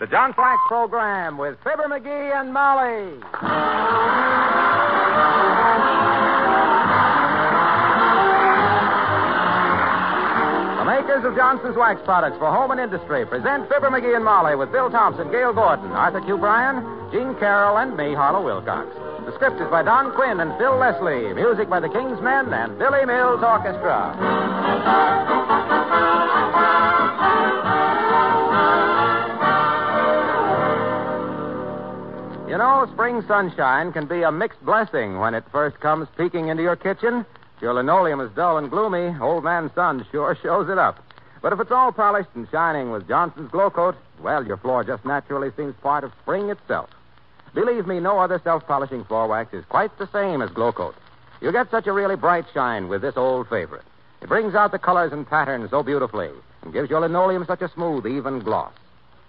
The Johnson Wax program with Fibber McGee and Molly. The makers of Johnson's Wax Products for home and industry present Fibber McGee and Molly with Bill Thompson, Gale Gordon, Arthur Q. Bryan, Gene Carroll, and me, Harlow Wilcox. The script is by Don Quinn and Phil Leslie. Music by the King's Men and Billy Mills Orchestra. Know, spring sunshine can be a mixed blessing when it first comes peeking into your kitchen. If your linoleum is dull and gloomy, old man sun sure shows it up. But if it's all polished and shining with Johnson's Glo-Coat, well, your floor just naturally seems part of spring itself. Believe me, no other self-polishing floor wax is quite the same as Glo-Coat. You get such a really bright shine with this old favorite. It brings out the colors and patterns so beautifully and gives your linoleum such a smooth, even gloss.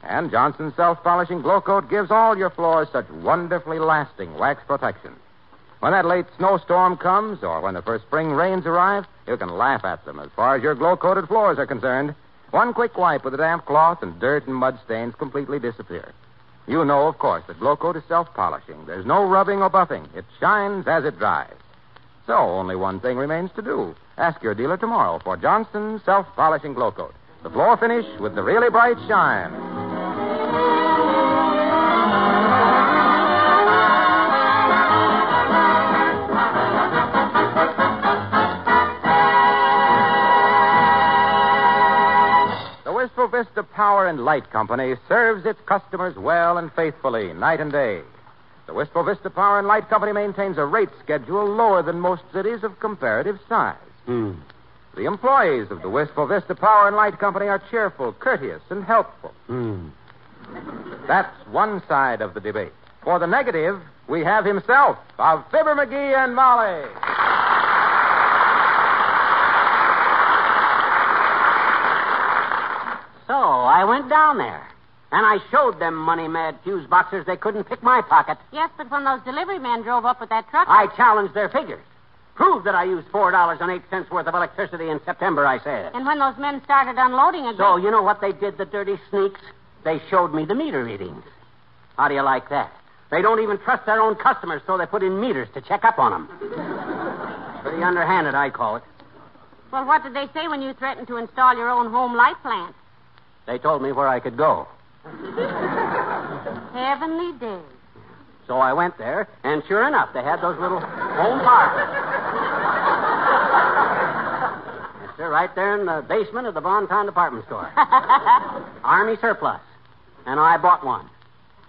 And Johnson's self-polishing Glo-Coat gives all your floors such wonderfully lasting wax protection. When that late snowstorm comes, or when the first spring rains arrive, you can laugh at them as far as your glow-coated floors are concerned. One quick wipe with a damp cloth and dirt and mud stains completely disappear. You know, of course, that Glo-Coat is self-polishing. There's no rubbing or buffing. It shines as it dries. So only one thing remains to do. Ask your dealer tomorrow for Johnson's self-polishing Glo-Coat. The floor finish with the really bright shine. Vista Power and Light Company serves its customers well and faithfully, night and day. The Wistful Vista Power and Light Company maintains a rate schedule lower than most cities of comparative size. Hmm. The employees of the Wistful Vista Power and Light Company are cheerful, courteous, and helpful. Hmm. That's one side of the debate. For the negative, we have himself, of Fibber McGee and Molly. So I went down there. And I showed them money mad fuse boxers they couldn't pick my pocket. Yes, but when those delivery men drove up with that truck. I challenged their figures. Proved that I used four dollars and eight cents worth of electricity in September, I said. And when those men started unloading again. So you know what they did, the dirty sneaks? They showed me the meter readings. How do you like that? They don't even trust their own customers, so they put in meters to check up on them. Pretty underhanded, I call it. Well, what did they say when you threatened to install your own home light plant? They told me where I could go. Heavenly days. So I went there, and sure enough, they had those little home power. yes, sir, right there in the basement of the Bonton department store. Army surplus. And I bought one.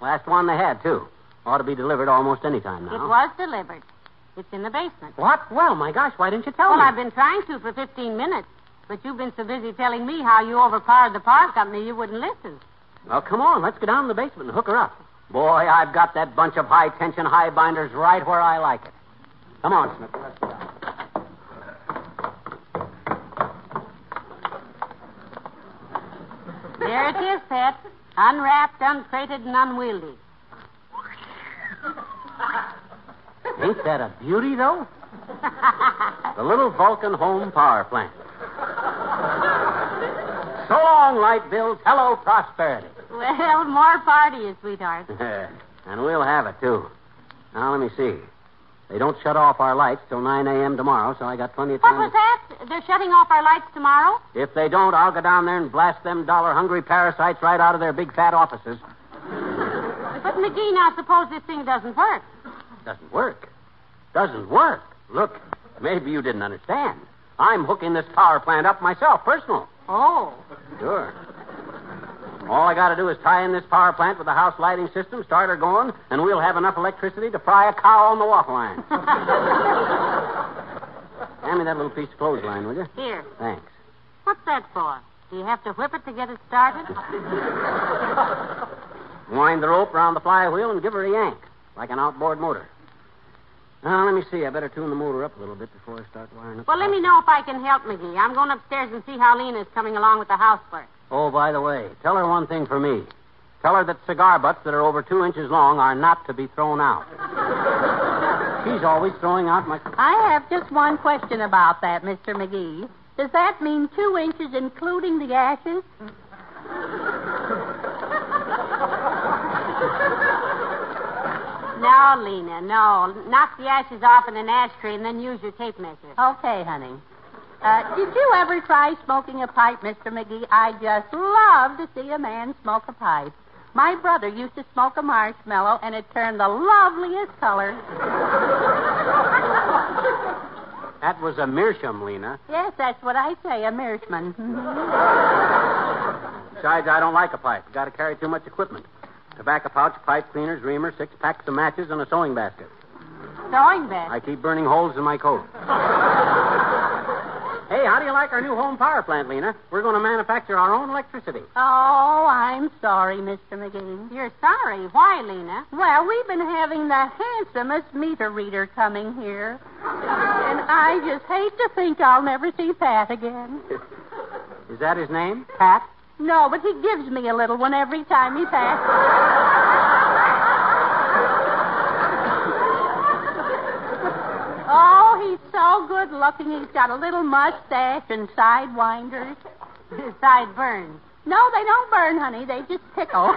Last one they had, too. Ought to be delivered almost any time now. It was delivered. It's in the basement. What? Well, my gosh, why didn't you tell Well, me? I've been trying to for 15 minutes. But you've been so busy telling me how you overpowered the power company you wouldn't listen. Well, come on, let's go down to the basement and hook her up. Boy, I've got that bunch of high tension high binders right where I like it. Come on, Smith. Let's go. There it is, Pet. Unwrapped, uncrated, and unwieldy. Ain't that a beauty, though? the little Vulcan home power plant. So long, light bills. Hello, prosperity. Well, more parties, sweetheart. and we'll have it, too. Now, let me see. They don't shut off our lights till 9 a.m. tomorrow, so I got plenty of time. What was that? They're shutting off our lights tomorrow? If they don't, I'll go down there and blast them dollar hungry parasites right out of their big fat offices. But, McGee, now suppose this thing doesn't work. Doesn't work. Doesn't work. Look, maybe you didn't understand. I'm hooking this power plant up myself, personal. Oh. Sure. All I got to do is tie in this power plant with the house lighting system, start her going, and we'll have enough electricity to fry a cow on the waffle line. Hand me that little piece of clothesline, will you? Here. Thanks. What's that for? Do you have to whip it to get it started? Wind the rope around the flywheel and give her a yank, like an outboard motor. Now, let me see. I better tune the motor up a little bit before I start wiring up. Well, let me know if I can help, McGee. I'm going upstairs and see how Lena's coming along with the housework. Oh, by the way, tell her one thing for me. Tell her that cigar butts that are over two inches long are not to be thrown out. She's always throwing out my. I have just one question about that, Mr. McGee. Does that mean two inches including the ashes? No, Lena, no. Knock the ashes off in an ashtray and then use your tape measure. Okay, honey. Uh, did you ever try smoking a pipe, Mr. McGee? I just love to see a man smoke a pipe. My brother used to smoke a marshmallow, and it turned the loveliest color. That was a meerschaum, Lena. Yes, that's what I say, a Meersman. Besides, I don't like a pipe. You got to carry too much equipment. Tobacco pouch, pipe cleaners, reamer, six packs of matches, and a sewing basket. Sewing basket. I keep burning holes in my coat. hey, how do you like our new home power plant, Lena? We're going to manufacture our own electricity. oh, I'm sorry, Mr. McGee. You're sorry. Why, Lena? Well, we've been having the handsomest meter reader coming here. And I just hate to think I'll never see Pat again. Is that his name? Pat? No, but he gives me a little one every time he passes. oh, he's so good looking. He's got a little mustache and sidewinders. Sideburns. No, they don't burn, honey. They just tickle.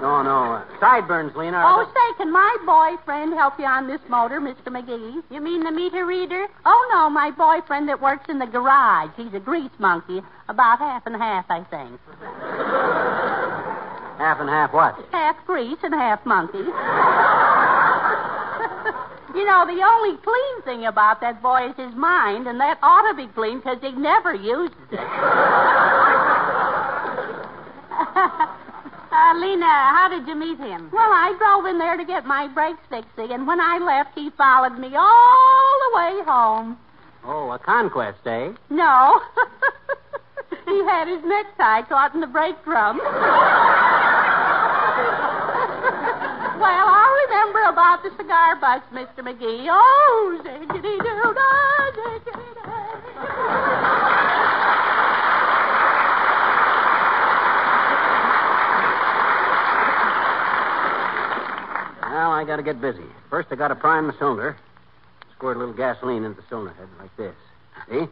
No, no. Uh, sideburns, Lena. oh, are say, can my boyfriend help you on this motor, Mr. McGee? You mean the meter reader? Oh, no, my boyfriend that works in the garage. He's a grease monkey. About half and half, I think. half and half what? Half grease and half monkey. you know, the only clean thing about that boy is his mind, and that ought to be clean because he never uses it. uh, Lena, how did you meet him? Well, I drove in there to get my brakes fixed, and when I left, he followed me all the way home. Oh, a conquest, eh? No. he had his necktie caught in the brake drum. well, I'll remember about the cigar butts, Mr. McGee. Oh, ziggity doo dah, ziggity Well, I got to get busy. First, I got to prime the cylinder. Squirt a little gasoline into the cylinder head like this. See?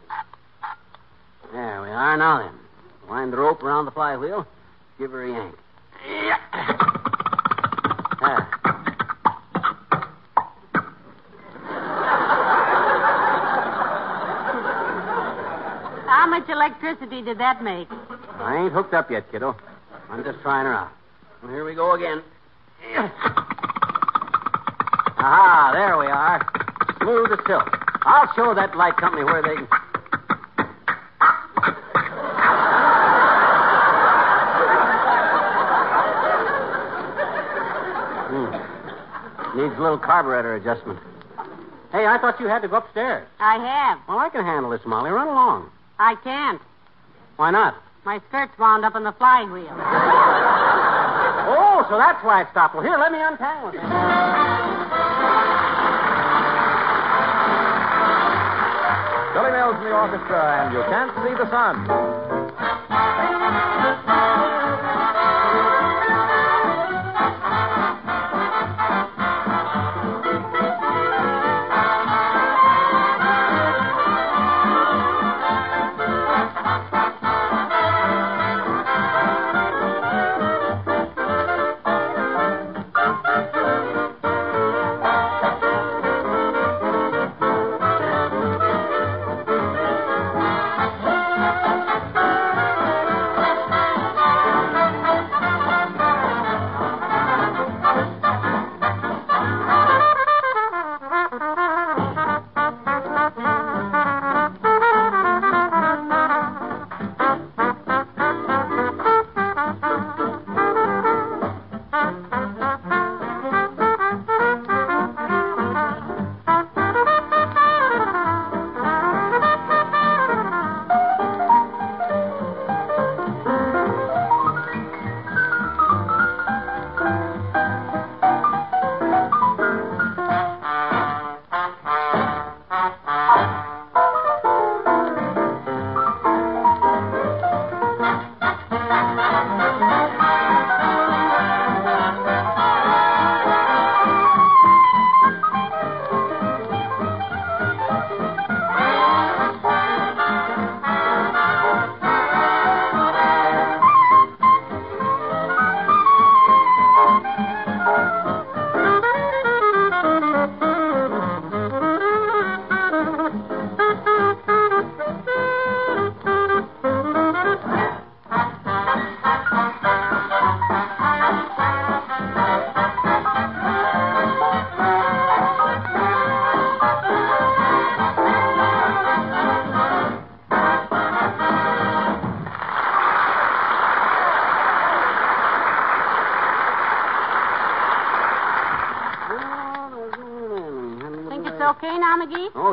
There we are now then. Wind the rope around the flywheel. Give her a yank. Ah. How much electricity did that make? I ain't hooked up yet, kiddo. I'm just trying her out. Well, here we go again. Aha, there we are. Smooth as silk. I'll show that light company where they can. Hmm. Needs a little carburetor adjustment. Hey, I thought you had to go upstairs. I have. Well, I can handle this, Molly. Run along. I can't. Why not? My skirt's wound up in the flywheel. Oh, so that's why it stopped. Well, here, let me untangle it. Billy Mills in the orchestra, and you can't see the sun.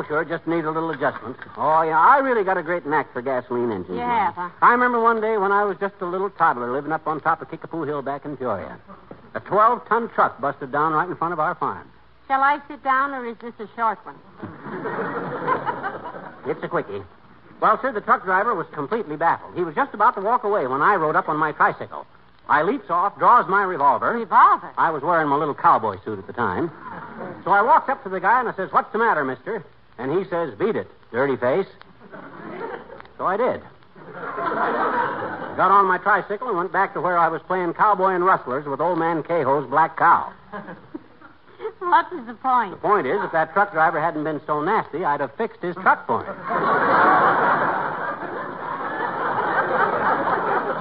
Sure, just need a little adjustment. Oh, yeah, I really got a great knack for gasoline engines. You have, huh? I remember one day when I was just a little toddler living up on top of Kickapoo Hill back in Peoria. A 12 ton truck busted down right in front of our farm. Shall I sit down, or is this a short one? It's a quickie. Well, sir, the truck driver was completely baffled. He was just about to walk away when I rode up on my tricycle. I leaps off, draws my revolver. Revolver. I was wearing my little cowboy suit at the time. So I walked up to the guy and I says, What's the matter, mister? And he says, Beat it, dirty face. So I did. Got on my tricycle and went back to where I was playing cowboy and rustlers with old man Cahoe's black cow. What was the point? The point is, if that truck driver hadn't been so nasty, I'd have fixed his truck for him.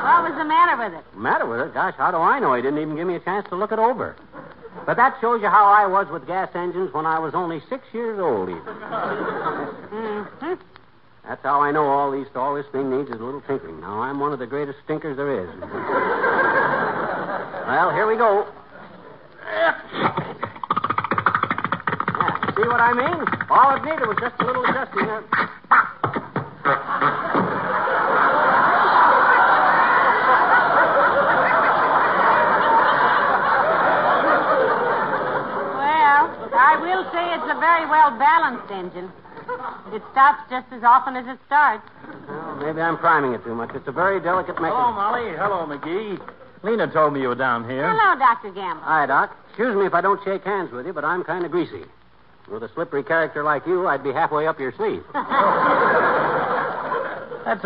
What was the matter with it? The matter with it? Gosh, how do I know? He didn't even give me a chance to look it over. But that shows you how I was with gas engines when I was only six years old, even. Mm-hmm. That's how I know all these all this thing needs is a little tinkering. Now I'm one of the greatest stinkers there is. well, here we go. Yeah, see what I mean? All it needed was just a little adjusting. Uh, Well, I will say it's a very well balanced engine. It stops just as often as it starts. well, maybe I'm priming it too much. It's a very delicate mechanism. Hello, mechanism. Molly. Hello, McGee. Lena told me you were down here. Hello, Dr. Gamble. Hi, Doc. Excuse me if I don't shake hands with you, but I'm kind of greasy. With a slippery character like you, I'd be halfway up your sleeve. That's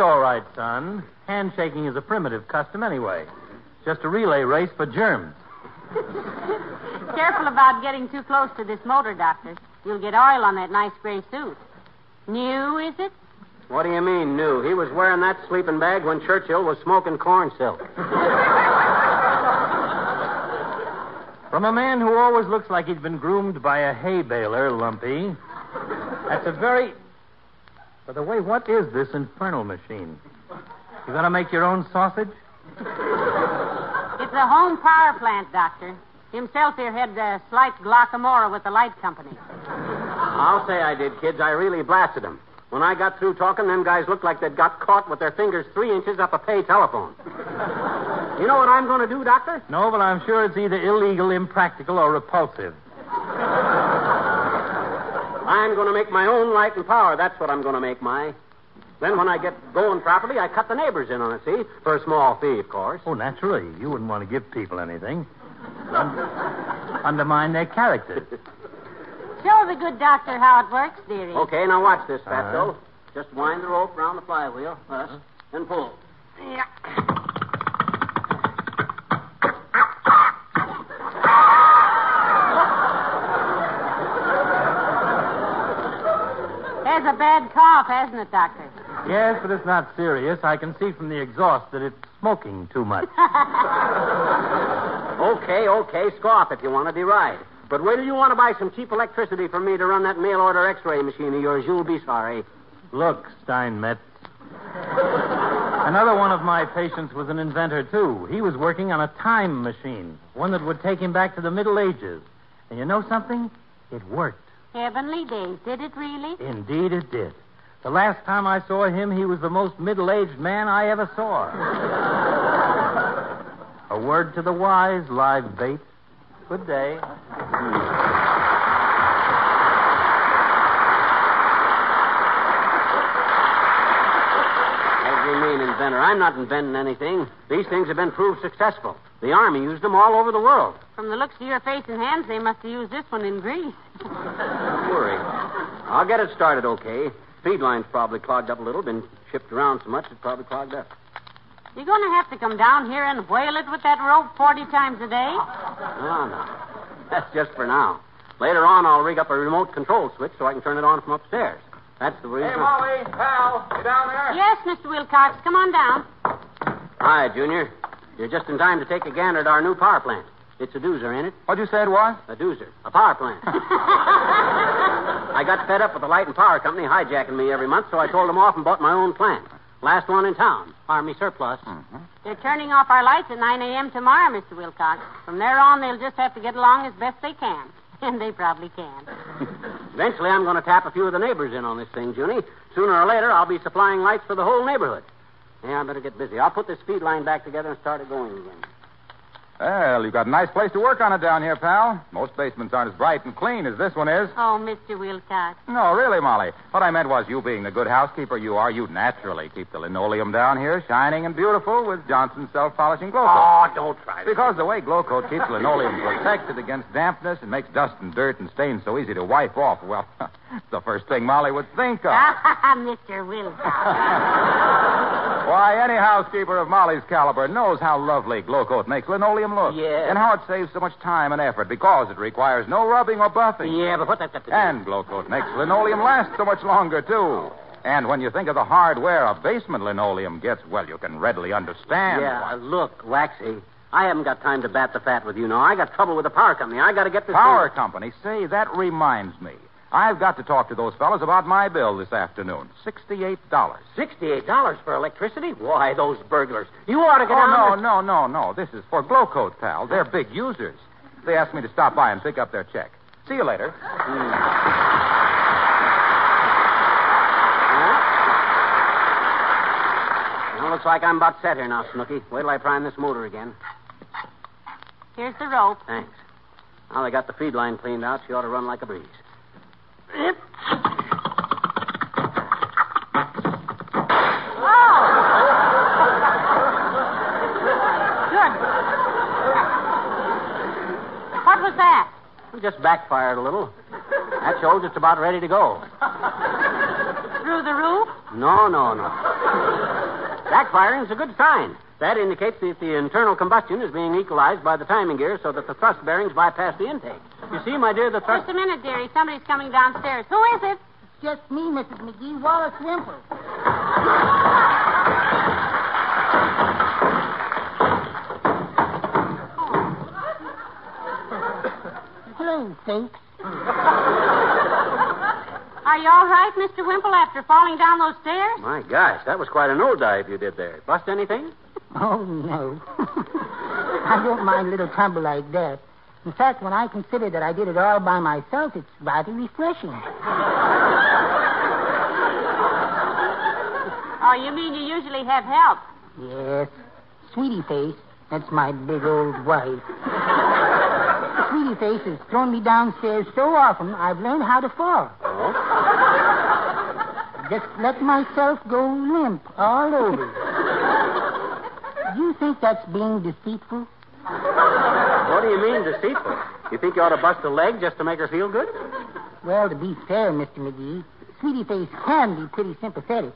all right, son. Handshaking is a primitive custom anyway. Just a relay race for germs. Careful about getting too close to this motor, Doctor. You'll get oil on that nice gray suit. New, is it? What do you mean, new? He was wearing that sleeping bag when Churchill was smoking corn silk. From a man who always looks like he'd been groomed by a hay baler, Lumpy. That's a very. By the way, what is this infernal machine? You gonna make your own sausage? It's a home power plant, Doctor. Himself here had a slight glaucomora with the light company. I'll say I did, kids. I really blasted them. When I got through talking, them guys looked like they'd got caught with their fingers three inches up a pay telephone. You know what I'm going to do, Doctor? No, but I'm sure it's either illegal, impractical, or repulsive. I'm going to make my own light and power. That's what I'm going to make, my. Then when I get going properly, I cut the neighbors in on it, see? For a small fee, of course. Oh, naturally. You wouldn't want to give people anything. Un- undermine their character. Show the good doctor how it works, dearie. Okay, now watch this, Fatso. Uh-huh. Just wind the rope around the flywheel, thus, and pull. Yeah. Has a bad cough, hasn't it, Doctor? Yes, but it's not serious. I can see from the exhaust that it's smoking too much. Okay, okay, scoff if you want to deride. But wait till you want to buy some cheap electricity for me to run that mail order x ray machine of yours. You'll be sorry. Look, Steinmetz. Another one of my patients was an inventor, too. He was working on a time machine, one that would take him back to the Middle Ages. And you know something? It worked. Heavenly days. Did it really? Indeed, it did. The last time I saw him, he was the most middle aged man I ever saw. A word to the wise, live bait. Good day. What do you mean, inventor? I'm not inventing anything. These things have been proved successful. The Army used them all over the world. From the looks of your face and hands, they must have used this one in Greece. Don't worry. I'll get it started okay. Feed line's probably clogged up a little. Been shipped around so much, it's probably clogged up. You're going to have to come down here and whale it with that rope 40 times a day? Oh, no, no. That's just for now. Later on, I'll rig up a remote control switch so I can turn it on from upstairs. That's the reason. Hey, Molly, pal, you down there? Yes, Mr. Wilcox. Come on down. Hi, Junior. You're just in time to take a gander at our new power plant. It's a doozer, ain't it? What'd you say it was? A doozer. A power plant. I got fed up with the light and power company hijacking me every month, so I told them off and bought my own plant. Last one in town. Army surplus. Mm-hmm. They're turning off our lights at 9 a.m. tomorrow, Mr. Wilcox. From there on, they'll just have to get along as best they can. And they probably can. Eventually, I'm going to tap a few of the neighbors in on this thing, Junie. Sooner or later, I'll be supplying lights for the whole neighborhood. Yeah, I better get busy. I'll put this feed line back together and start it going again. Well, you've got a nice place to work on it down here, pal. Most basements aren't as bright and clean as this one is. Oh, Mr. Wilcox. No, really, Molly. What I meant was, you being the good housekeeper you are, you naturally keep the linoleum down here shining and beautiful with Johnson's self-polishing Glo-Coat. Oh, don't try this. Because the way Glo-Coat keeps linoleum protected against dampness and makes dust and dirt and stains so easy to wipe off, well, it's the first thing Molly would think of. Mr. Wilcox. Why, any housekeeper of Molly's caliber knows how lovely Glo-Coat makes linoleum look. Yeah. And how it saves so much time and effort because it requires no rubbing or buffing. Yeah, but what that got to do? And Glo-Coat makes linoleum last so much longer, too. And when you think of the hardware a basement linoleum gets, well, you can readily understand. Yeah, look, Waxy, I haven't got time to bat the fat with you now. I got trouble with the power company. I got to get this Power thing- company. Say, that reminds me. I've got to talk to those fellows about my bill this afternoon. $68. Sixty-eight dollars for electricity? Why, those burglars! You ought to get Oh, down no, no, no, no. This is for Glo-Coat, pal. They're big users. They asked me to stop by and pick up their check. See you later. Hmm. Well, looks like I'm about set here now, Snooky. Wait till I prime this motor again. Here's the rope. Thanks. Now they got the feed line cleaned out. She ought to run like a breeze. What was that? It just backfired a little. That shows it's about ready to go. Through the roof? No, no, no. Backfiring's a good sign. That indicates that the internal combustion is being equalized by the timing gear so that the thrust bearings bypass the intake. You see, my dear, the thrust. Just a minute, dearie. Somebody's coming downstairs. Who is it? It's just me, Mrs. McGee, Wallace Wimple. Oh. Hello, folks. Are you all right, Mr. Wimple, after falling down those stairs? My gosh, that was quite a no dive you did there. Bust anything? Oh, no. I don't mind a little tumble like that. In fact, when I consider that I did it all by myself, it's rather refreshing. Oh, you mean you usually have help? Yes. Sweetie Face, that's my big old wife. Sweetie Face has thrown me downstairs so often, I've learned how to fall. Just let myself go limp all over. You think that's being deceitful? What do you mean, deceitful? You think you ought to bust a leg just to make her feel good? Well, to be fair, Mr. McGee, Sweetie Face can be pretty sympathetic.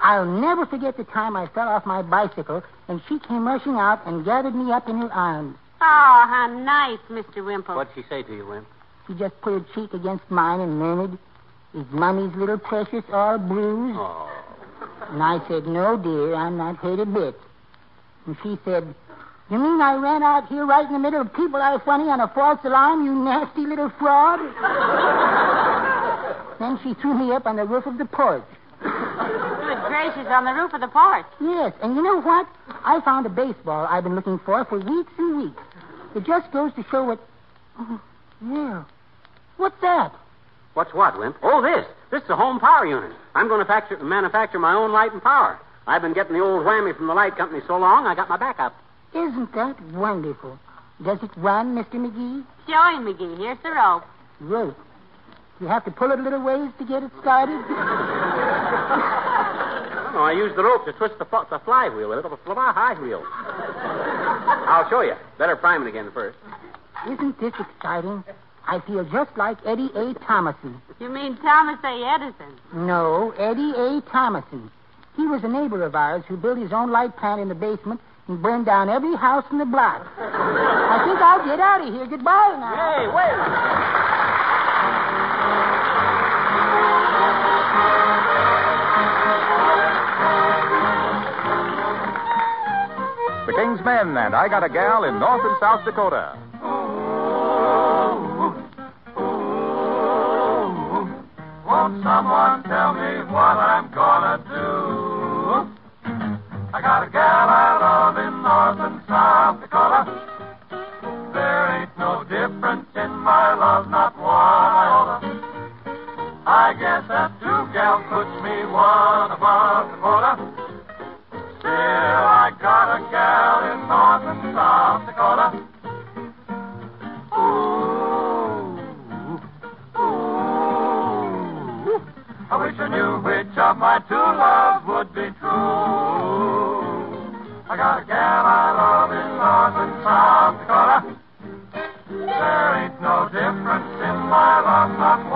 I'll never forget the time I fell off my bicycle and she came rushing out and gathered me up in her arms. Oh, how nice, Mr. Wimple. What'd she say to you, Wimp? She just put her cheek against mine and murmured, Is Mummy's little precious all bruised? Oh. And I said, No, dear, I'm not hurt a bit. And she said, You mean I ran out here right in the middle of people are funny on a false alarm, you nasty little fraud? then she threw me up on the roof of the porch. Good gracious, on the roof of the porch. Yes, and you know what? I found a baseball I've been looking for for weeks and weeks. It just goes to show what. Oh, yeah. What's that? What's what, Wimp? Oh, this. This is a home power unit. I'm going to factor, manufacture my own light and power. I've been getting the old whammy from the light company so long, I got my back up. Isn't that wonderful? Does it run, Mr. McGee? Show him, McGee. Here's the rope. Rope. You have to pull it a little ways to get it started? No, I used the rope to twist the, fl- the flywheel with it, the fly high wheel. I'll show you. Better prime it again first. Isn't this exciting? I feel just like Eddie A. Thomason. You mean Thomas A. Edison? No, Eddie A. Thomason. He was a neighbor of ours who built his own light plant in the basement and burned down every house in the block. I think I'll get out of here. Goodbye now. Hey, wait. The King's Men and I Got a Gal in North and South Dakota. Someone tell me what I'm gonna do? There ain't no difference in my love,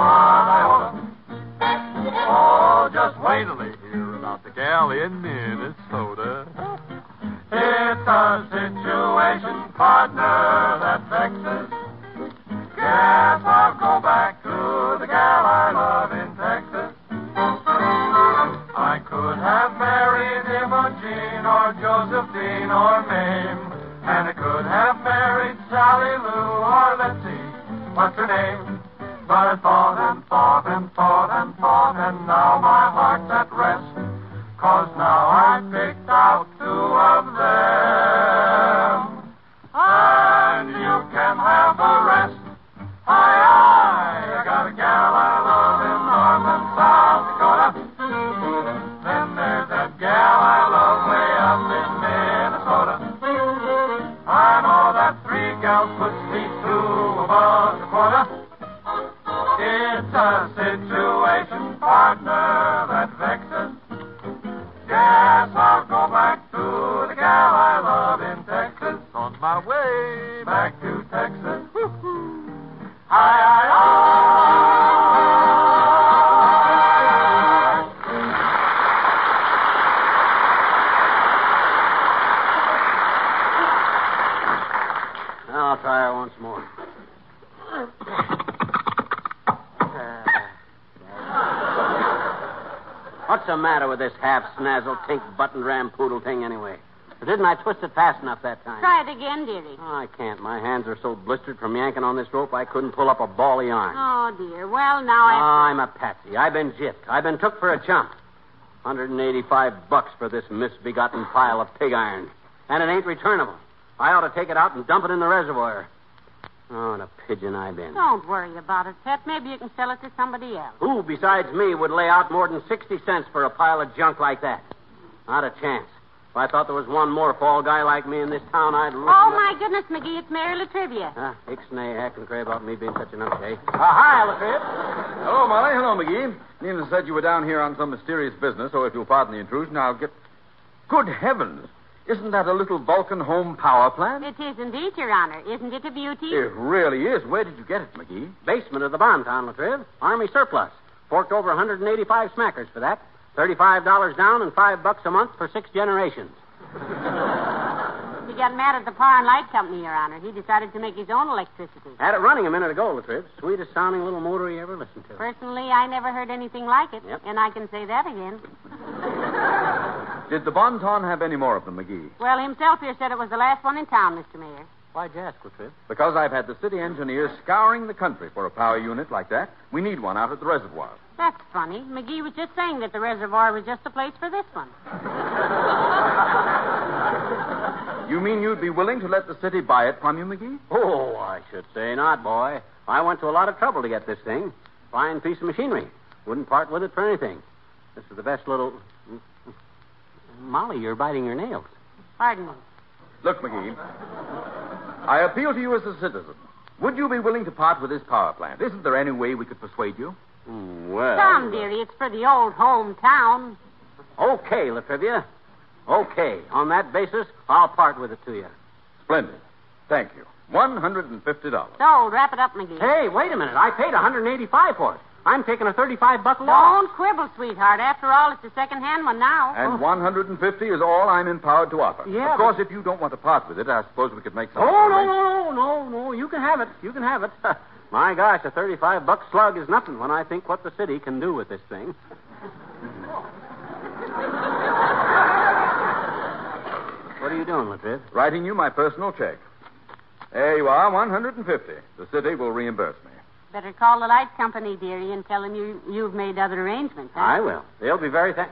half snazzle, tink, button ram poodle thing anyway? Or didn't I twist it fast enough that time? Try it again, dearie. Oh, I can't. My hands are so blistered from yanking on this rope I couldn't pull up a ball of yarn. Oh, dear. Well, now I. Ah, I'm a patsy. I've been gypped. I've been took for a chump. 185 bucks for this misbegotten pile of pig iron. And it ain't returnable. I ought to take it out and dump it in the reservoir. Oh, and a pigeon I've been. Don't worry about it, Pet. Maybe you can sell it to somebody else. Who besides me would lay out more than 60 cents for a pile of junk like that? Not a chance. If I thought there was one more fall guy like me in this town, I'd look. Oh, my goodness, McGee, it's Mayor Latrivia. Huh? Ixnay, heck and crave about me being such an upstate. Uh, hi, Latrip. Hello, Molly. Hello, McGee. Nina said you were down here on some mysterious business, so if you'll pardon the intrusion, I'll get. Good heavens! Isn't that a little Vulcan home power plant? It is indeed, Your Honor. Isn't it a beauty? It really is. Where did you get it, McGee? Basement of the Bonton, Latriv. Army surplus. Forked over 185 smackers for that. $35 down and five bucks a month for six generations. He got mad at the Power and Light Company, Your Honor. He decided to make his own electricity. Had it running a minute ago, Latriv. Sweetest sounding little motor you ever listened to. Personally, I never heard anything like it. Yep. And I can say that again. Did the Bonton have any more of them, McGee? Well, himself here said it was the last one in town, Mr. Mayor. Why'd you ask, Latriv? Because I've had the city engineers scouring the country for a power unit like that. We need one out at the reservoir. That's funny. McGee was just saying that the reservoir was just the place for this one. You mean you'd be willing to let the city buy it from you, McGee? Oh, I should say not, boy. I went to a lot of trouble to get this thing. Fine piece of machinery. Wouldn't part with it for anything. This is the best little. Molly, you're biting your nails. Pardon me. Look, McGee. I appeal to you as a citizen. Would you be willing to part with this power plant? Isn't there any way we could persuade you? Hmm, Well. Come, dearie, it's for the old hometown. Okay, Latrivia. Okay. On that basis, I'll part with it to you. Splendid. Thank you. $150. Sold. Wrap it up, McGee. Hey, wait a minute. I paid 185 for it. I'm taking a 35 buck loss. Don't quibble, sweetheart. After all, it's a second-hand one now. And 150 is all I'm empowered to offer. Yeah, Of course, if you don't want to part with it, I suppose we could make some. Oh, no, no, no, no, no. You can have it. You can have it. My gosh, a 35 buck slug is nothing when I think what the city can do with this thing. what are you doing, Latriv? Writing you my personal check. There you are, 150. The city will reimburse me. Better call the light company, dearie, and tell them you, you've made other arrangements. Huh? I will. They'll be very thank.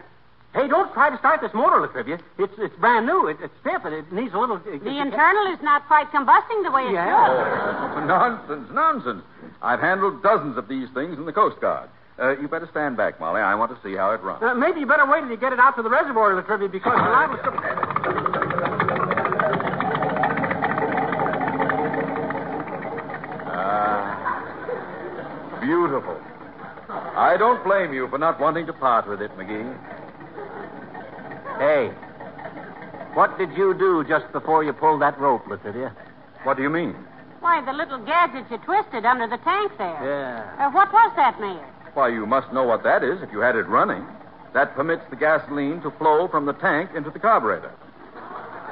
Hey, don't try to start this motor, Latrivia. It's it's brand new. It, it's stiff, and it needs a little. It, The internal is not quite combusting the way it Yeah. should. Oh, nonsense, nonsense. I've handled dozens of these things in the Coast Guard. Uh, you better stand back, Molly. I want to see how it runs. Uh, maybe you better wait till you get it out to the reservoir, Latrivia, because the liable to... I don't blame you for not wanting to part with it, McGee. Hey, what did you do just before you pulled that rope, Latrivia? What do you mean? Why, the little gadget you twisted under the tank there. Yeah. Uh, what was that, Mayor? Why, you must know what that is if you had it running. That permits the gasoline to flow from the tank into the carburetor.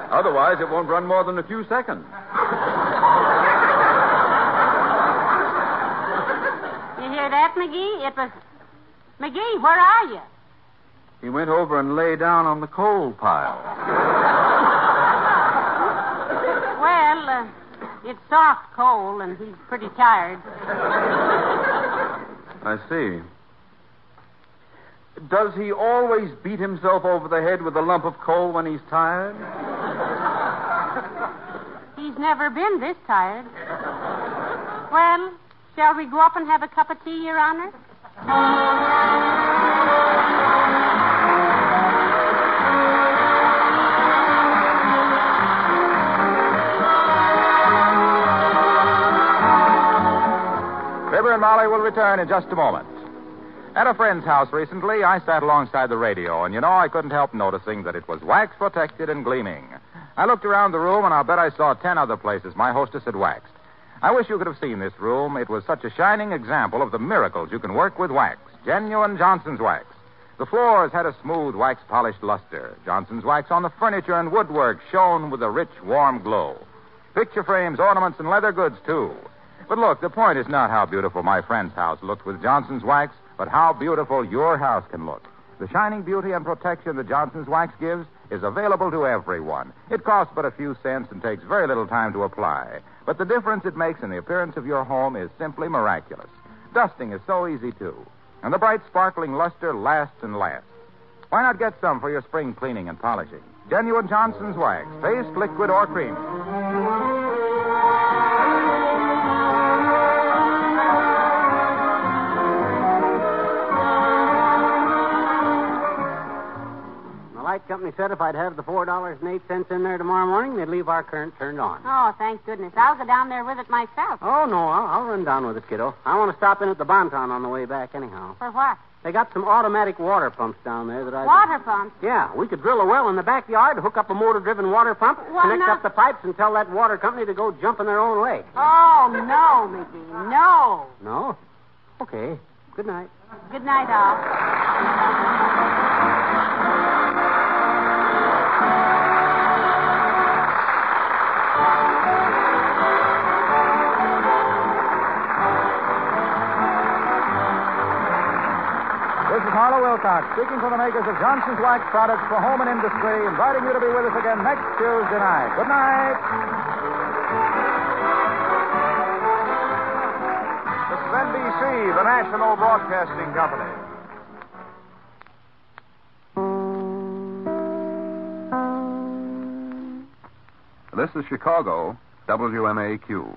Otherwise, it won't run more than a few seconds. You hear that, McGee? It was. McGee, where are you? He went over and lay down on the coal pile. Well, uh, it's soft coal, and he's pretty tired. I see. Does he always beat himself over the head with a lump of coal when he's tired? He's never been this tired. Well, shall we go up and have a cup of tea, Your Honor? Fibber and Molly will return in just a moment. At a friend's house recently, I sat alongside the radio, and you know, I couldn't help noticing that it was wax protected and gleaming. I looked around the room, and I'll bet I saw ten other places my hostess had waxed. I wish you could have seen this room. It was such a shining example of the miracles you can work with wax. Genuine Johnson's wax. The floors had a smooth wax polished luster. Johnson's wax on the furniture and woodwork shone with a rich, warm glow. Picture frames, ornaments, and leather goods, too. But look, the point is not how beautiful my friend's house looked with Johnson's wax, but how beautiful your house can look. The shining beauty and protection that Johnson's wax gives is available to everyone. It costs but a few cents and takes very little time to apply. But the difference it makes in the appearance of your home is simply miraculous. Dusting is so easy, too. And the bright, sparkling luster lasts and lasts. Why not get some for your spring cleaning and polishing? Genuine Johnson's wax, paste, liquid, or cream. Company said if I'd have the four dollars and eight cents in there tomorrow morning, they'd leave our current turned on. Oh, thank goodness. I'll go down there with it myself. Oh no, I'll, I'll run down with it, kiddo. I want to stop in at the Bonton on the way back, anyhow. For what? They got some automatic water pumps down there that I. Water pumps. Yeah, we could drill a well in the backyard, hook up a motor-driven water pump, Why connect not? up the pipes, and tell that water company to go jump in their own way. Oh, no, McGee. No. No? Okay. Good night. Good night, all. Is Wilcox, speaking for the makers of Johnson's Wax products for home and industry, inviting you to be with us again next Tuesday night. Good night. This is NBC, the National Broadcasting Company. This is Chicago, WMAQ.